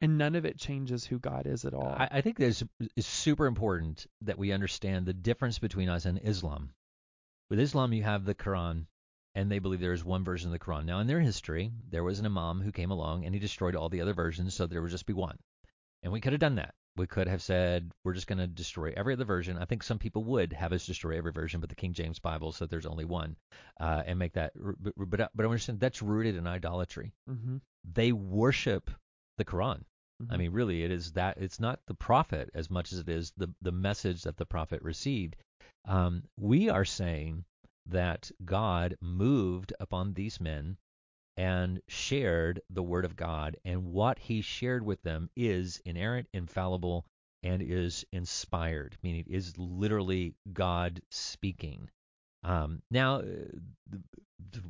and none of it changes who God is at all. I, I think there's it's super important that we understand the difference between us and Islam. With Islam, you have the Quran, and they believe there is one version of the Quran. Now, in their history, there was an imam who came along and he destroyed all the other versions, so there would just be one. And we could have done that. We could have said we're just going to destroy every other version. I think some people would have us destroy every version, but the King James Bible said there's only one, uh, and make that. But but, but I understand that's rooted in idolatry. mm-hmm. They worship the Quran. I Mhm. mean, really, it is that it's not the prophet as much as it is the the message that the prophet received. Um, we are saying that God moved upon these men and shared the word of God, and what He shared with them is inerrant, infallible, and is inspired, meaning is literally God speaking. Um, now, uh, the, the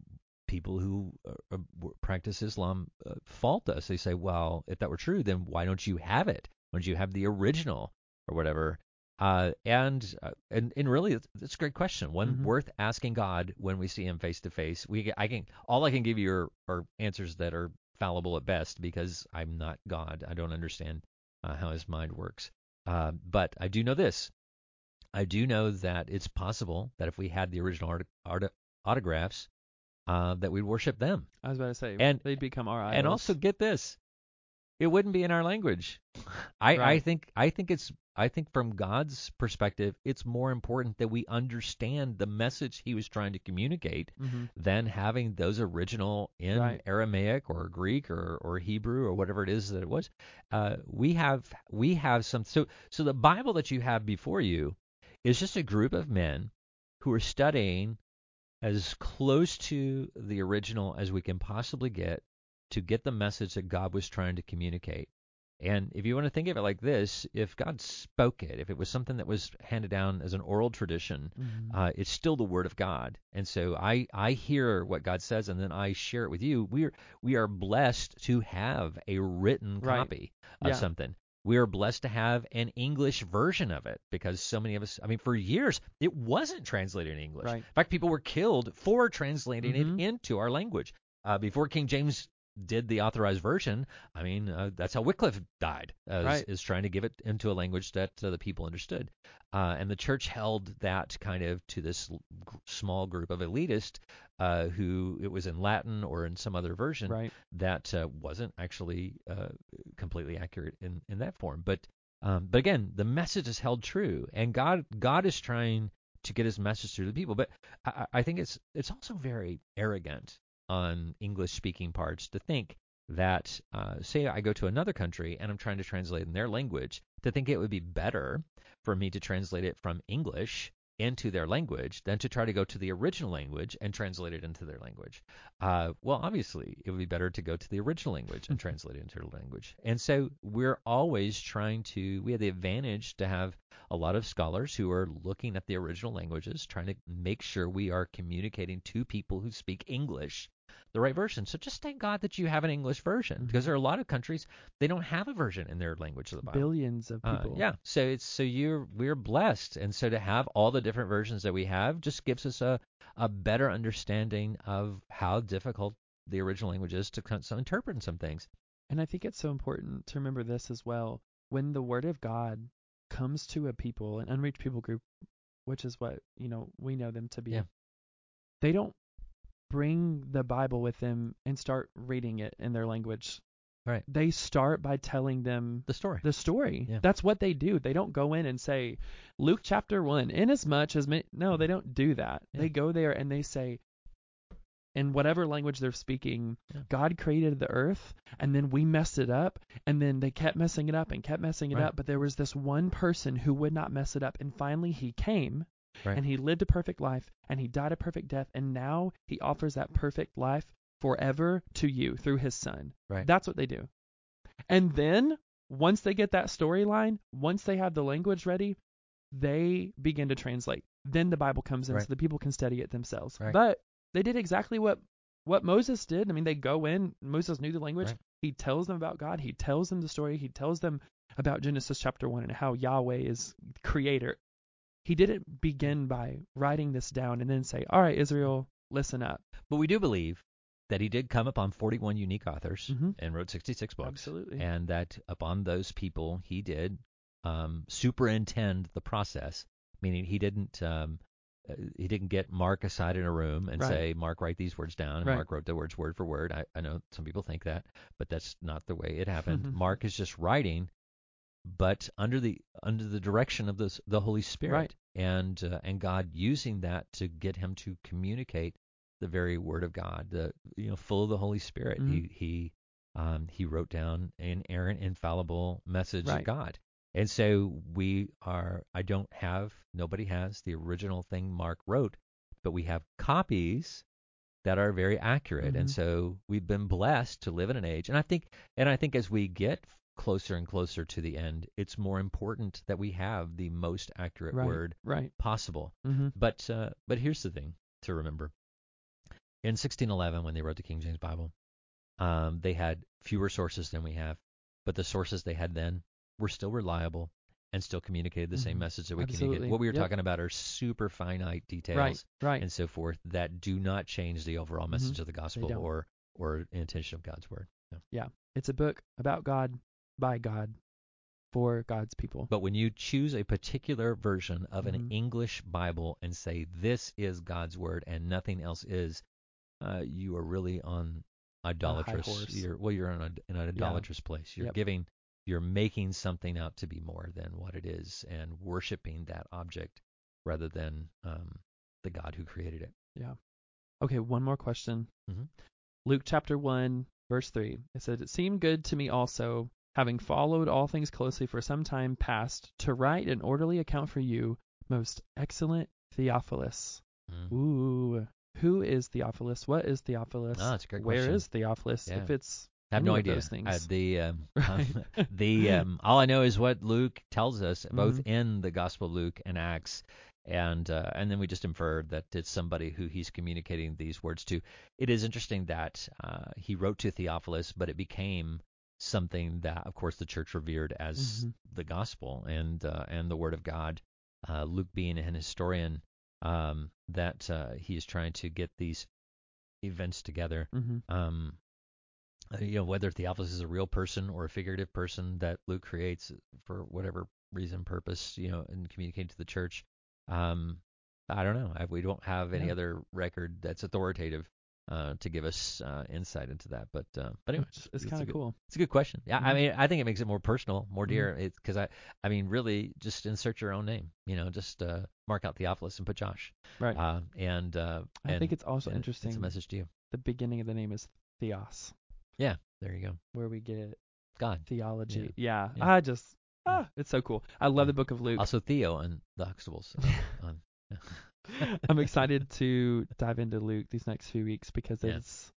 people who uh, uh, practice Islam uh, fault us. They say, well, if that were true, then why don't you have it? Why don't you have the original or whatever? Uh, and, uh, and and really, it's, it's a great question. One Mhm. worth asking God when we see Him face to face. We I can all I can give you are, are answers that are fallible at best because I'm not God. I don't understand uh, how His mind works. Uh, but I do know this. I do know that it's possible that if we had the original art, art, autographs, uh, that we'd worship them. I was about to say, And- they'd become our idols. And also get this, it wouldn't be in our language. I, I think I think it's I think from God's perspective, it's more important that we understand the message He was trying to communicate Mhm. than having those original in Right. Aramaic or Greek or, or Hebrew or whatever it is that it was. Uh, we have we have some so so the Bible that you have before you is just a group of men who are studying as close to the original as we can possibly get to get the message that God was trying to communicate. And if you want to think of it like this, if God spoke it, if it was something that was handed down as an oral tradition, Mhm. uh, it's still the word of God. And so I, I hear what God says and then I share it with you. We are we are blessed to have a written Right. copy of Yeah. something. we are blessed to have an English version of it because so many of us, I mean, for years, it wasn't translated in English. Right. In fact, people were killed for translating Mhm. it into our language. Uh, before King James did the authorized version, I mean, uh, that's how Wycliffe died, uh, is- Right. is, trying to give it into a language that uh, the people understood. Uh, and the church held that kind of to this l- small group of elitists uh, who it was in Latin or in some other version Right. that uh, wasn't actually uh, completely accurate in, in that form. But um, but again, the message is held true, and God God is trying to get His message through to the people. But I, I I think it's it's also very arrogant on English speaking parts to think that uh, say I go to another country and I'm trying to translate in their language to think it would be better for me to translate it from English into their language than to try to go to the original language and translate it into their language. Uh, well, obviously, it would be better to go to the original language and translate it into their language. And so we're always trying to, we have the advantage to have a lot of scholars who are looking at the original languages, trying to make sure we are communicating to people who speak English the right version. So just thank God that you have an English version because Mhm. there are a lot of countries they don't have a version in their language of the Bible. Billions of Uh, people. yeah, so it's so you're we're blessed, and so to have all the different versions that we have just gives us a a better understanding of how difficult the original language is to con- so interpret some things. And I think it's so important to remember this as well. When the word of God comes to a people, an unreached people group, which is what, you know, we know them to be. Yeah. They don't bring the Bible with them and start reading it in their language. Right. They start by telling them The story. the story. Yeah. That's what they do. They don't go in and say Luke chapter 1 inasmuch as ma-. no, they don't do that. Yeah. They go there and they say in whatever language they're speaking, Yeah. God created the earth and then we messed it up and then they kept messing it up and kept messing it Right. up, but there was this one person who would not mess it up and finally he came Right. and he lived a perfect life and he died a perfect death and now he offers that perfect life forever to you through his son. Right. That's what they do. And then once they get that storyline, once they have the language ready, they begin to translate. Then the Bible comes in Right. so the people can study it themselves. Right. But they did exactly what what Moses did. I mean, they go in. Moses knew the language. Right. He tells them about God. He tells them the story. He tells them about Genesis chapter one and how Yahweh is creator. He didn't begin by writing this down and then say, "All right, Israel, listen up." But we do believe that he did come upon 41 unique authors Mhm. and wrote 66 books. Absolutely. and that upon those people he did um, superintend the process, meaning he didn't um, uh, he didn't get Mark aside in a room and Right. say, Mark, write these words down. And Right. Mark wrote the words word for word. I, I know some people think that, but that's not the way it happened. Mark is just writing, but under the under the direction of the the Holy Spirit, Right. and uh, and God using that to get him to communicate the very word of God, the you know full of the Holy Spirit. Mhm. He he um, he wrote down inerrant, infallible message Right. of God. And so we are, I don't have, nobody has the original thing Mark wrote, but we have copies that are very accurate. And Mhm. so we've been blessed to live in an age. And I think, and I think as we get closer and closer to the end, it's more important that we have the most accurate Right. word Right. possible. Mm-hmm. But uh, but here's the thing to remember. In 1611, when they wrote the King James Bible, um, they had fewer sources than we have, but the sources they had then were still reliable and still communicated the same Mhm. message that we Absolutely. communicate. What we were Yep. talking about are super finite details Right. Right. and so forth that do not change the overall message of the gospel or or intention of God's word. Yeah. It's a book about God, by God, for God's people. But when you choose a particular version of an Mhm. English Bible and say this is God's word and nothing else is, uh, you are really on idolatrous. You're well, you're on a, in an idolatrous place. You're Yep. giving, you're making something out to be more than what it is, and worshiping that object rather than um, the God who created it. Yeah. Okay, one more question. Mhm. Luke chapter 1, verse 3. It said, It seemed good to me also, having followed all things closely for some time past, to write an orderly account for you, most excellent Theophilus. Mm. Ooh. Who is Theophilus? What is Theophilus? Ah, that's a great Where question. is Theophilus? Yeah. If it's I have no idea. those things. Uh, the um, Right. um, the um, all I know is what Luke tells us, both Mhm. in the Gospel of Luke and Acts, and uh, and then we just infer that it's somebody who he's communicating these words to. It is interesting that uh, he wrote to Theophilus, but it became something that, of course, the church revered as Mhm. the gospel and uh, and the word of God. Uh, Luke being an historian, um, that uh, he is trying to get these events together. hmm Um, uh, you know, whether Theophilus is a real person or a figurative person that Luke creates for whatever reason, purpose, you know, and communicating to the church. Um, I don't know. I, we don't have any Yeah. other record that's authoritative uh, to give us uh, insight into that. But uh, but anyway, It's, it's kind of cool. It's a good question. Yeah, I Mhm. mean, I think it makes it more personal, more Mhm. dear. It's because I, I mean, really, just insert your own name. You know, just uh, mark out Theophilus and put Josh. Right. Uh, and uh, I and, think it's also interesting. It's a message to you. The beginning of the name is Theos, Yeah, there you go. where we get God. theology. Yeah. Yeah. I just ah, it's so cool. I love the book of Luke. Also Theo and the Huxtables. uh, on, I'm excited to dive into Luke these next few weeks because Yeah. it's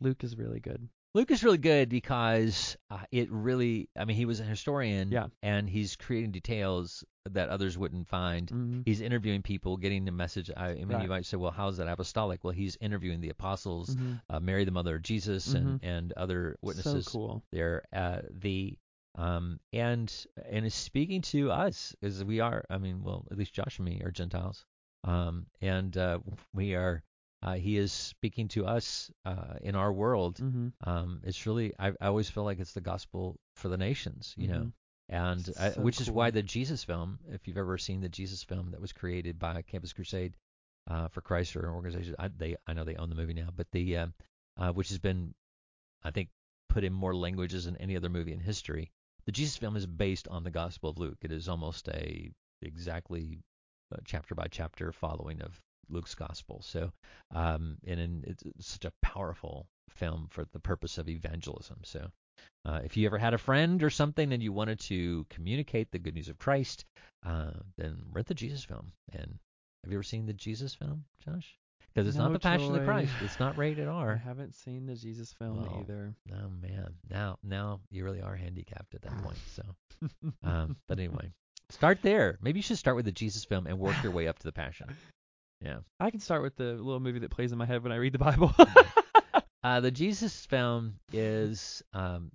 Luke is really good. Luke is really good because uh, it really, I mean, he was a historian, Yeah. and he's creating details that others wouldn't find. hmm He's interviewing people, getting the message. I, I mean, Right. you might say, well, how is that apostolic? Well, he's interviewing the apostles, hmm uh, Mary, the mother of Jesus, and and other witnesses So cool. there. Uh, the um and and is speaking to us as we are. I mean, well, at least Josh and me are Gentiles, um, and uh, we are. Uh, he is speaking to us uh, in our world. hmm Um, it's really I, I always feel like it's the gospel for the nations, you know, and I, So which is why the Jesus film, if you've ever seen the Jesus film that was created by Campus Crusade uh, for Christ or an organization, I, they I know they own the movie now, but the uh, uh, which has been I think put in more languages than any other movie in history. The Jesus film is based on the Gospel of Luke. It is almost a exactly chapter by chapter following of Luke's Gospel. So, um, and, and it's such a powerful film for the purpose of evangelism. So, uh, if you ever had a friend or something and you wanted to communicate the good news of Christ, uh, then rent the Jesus film. And have you ever seen the Jesus film, Josh? Because it's not No, the Passion of the Christ. It's not rated I R. haven't seen the Jesus film Well, either. Oh man, now now you really are handicapped at that point. So, um, but anyway, start there. Maybe you should start with the Jesus film and work your way up to the Passion. Yeah. I can start with the little movie that plays in my head when I read the Bible. Uh, the Jesus film is um,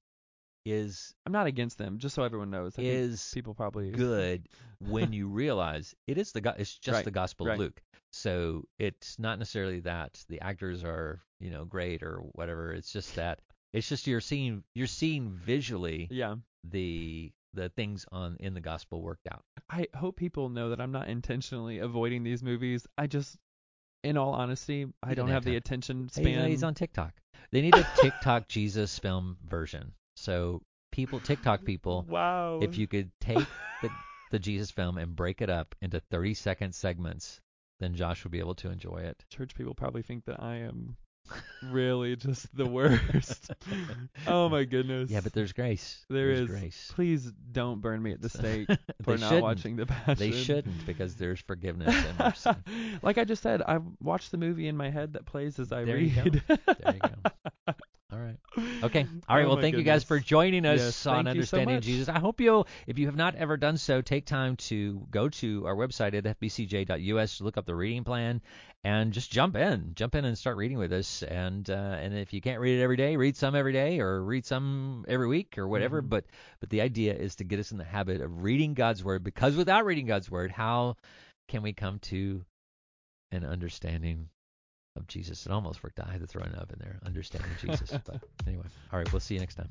is I'm not against them, just so everyone knows. I is people probably good when you realize it is the go- it's just Right, the Gospel right. of Luke. So it's not necessarily that the actors are you know great or whatever. It's just that it's just you're seeing you're seeing visually Yeah. the the things on in the gospel worked out. I hope people know that I'm not intentionally avoiding these movies. I just, in all honesty, I don't have have the attention Hey, span. he's on TikTok. They need a TikTok Jesus film version. So people, TikTok people, Wow. if you could take the the Jesus film and break it up into 30 second segments, then Josh would be able to enjoy it. church people probably think that I am really just the worst. oh my goodness. Yeah, but there's grace. There there's is. grace. Please don't burn me at the stake for not shouldn't. watching the Passion. They shouldn't because there's forgiveness and mercy. like I just said, I watched the movie in my head that plays as I There you read. go. There you go. Okay. All right. Oh well, thank you guys for joining us Yes, on you so Understanding. Jesus. I hope you, if you have not ever done so, take time to go to our website at fbcj.us, look up the reading plan, and just jump in, jump in and start reading with us. And uh, and if you can't read it every day, read some every day, or read some every week, or whatever. Mhm. But but the idea is to get us in the habit of reading God's word, because without reading God's word, how can we come to an understanding of Jesus? It almost worked. I had to throw an of in there, understanding Jesus. But anyway, all right. We'll see you next time.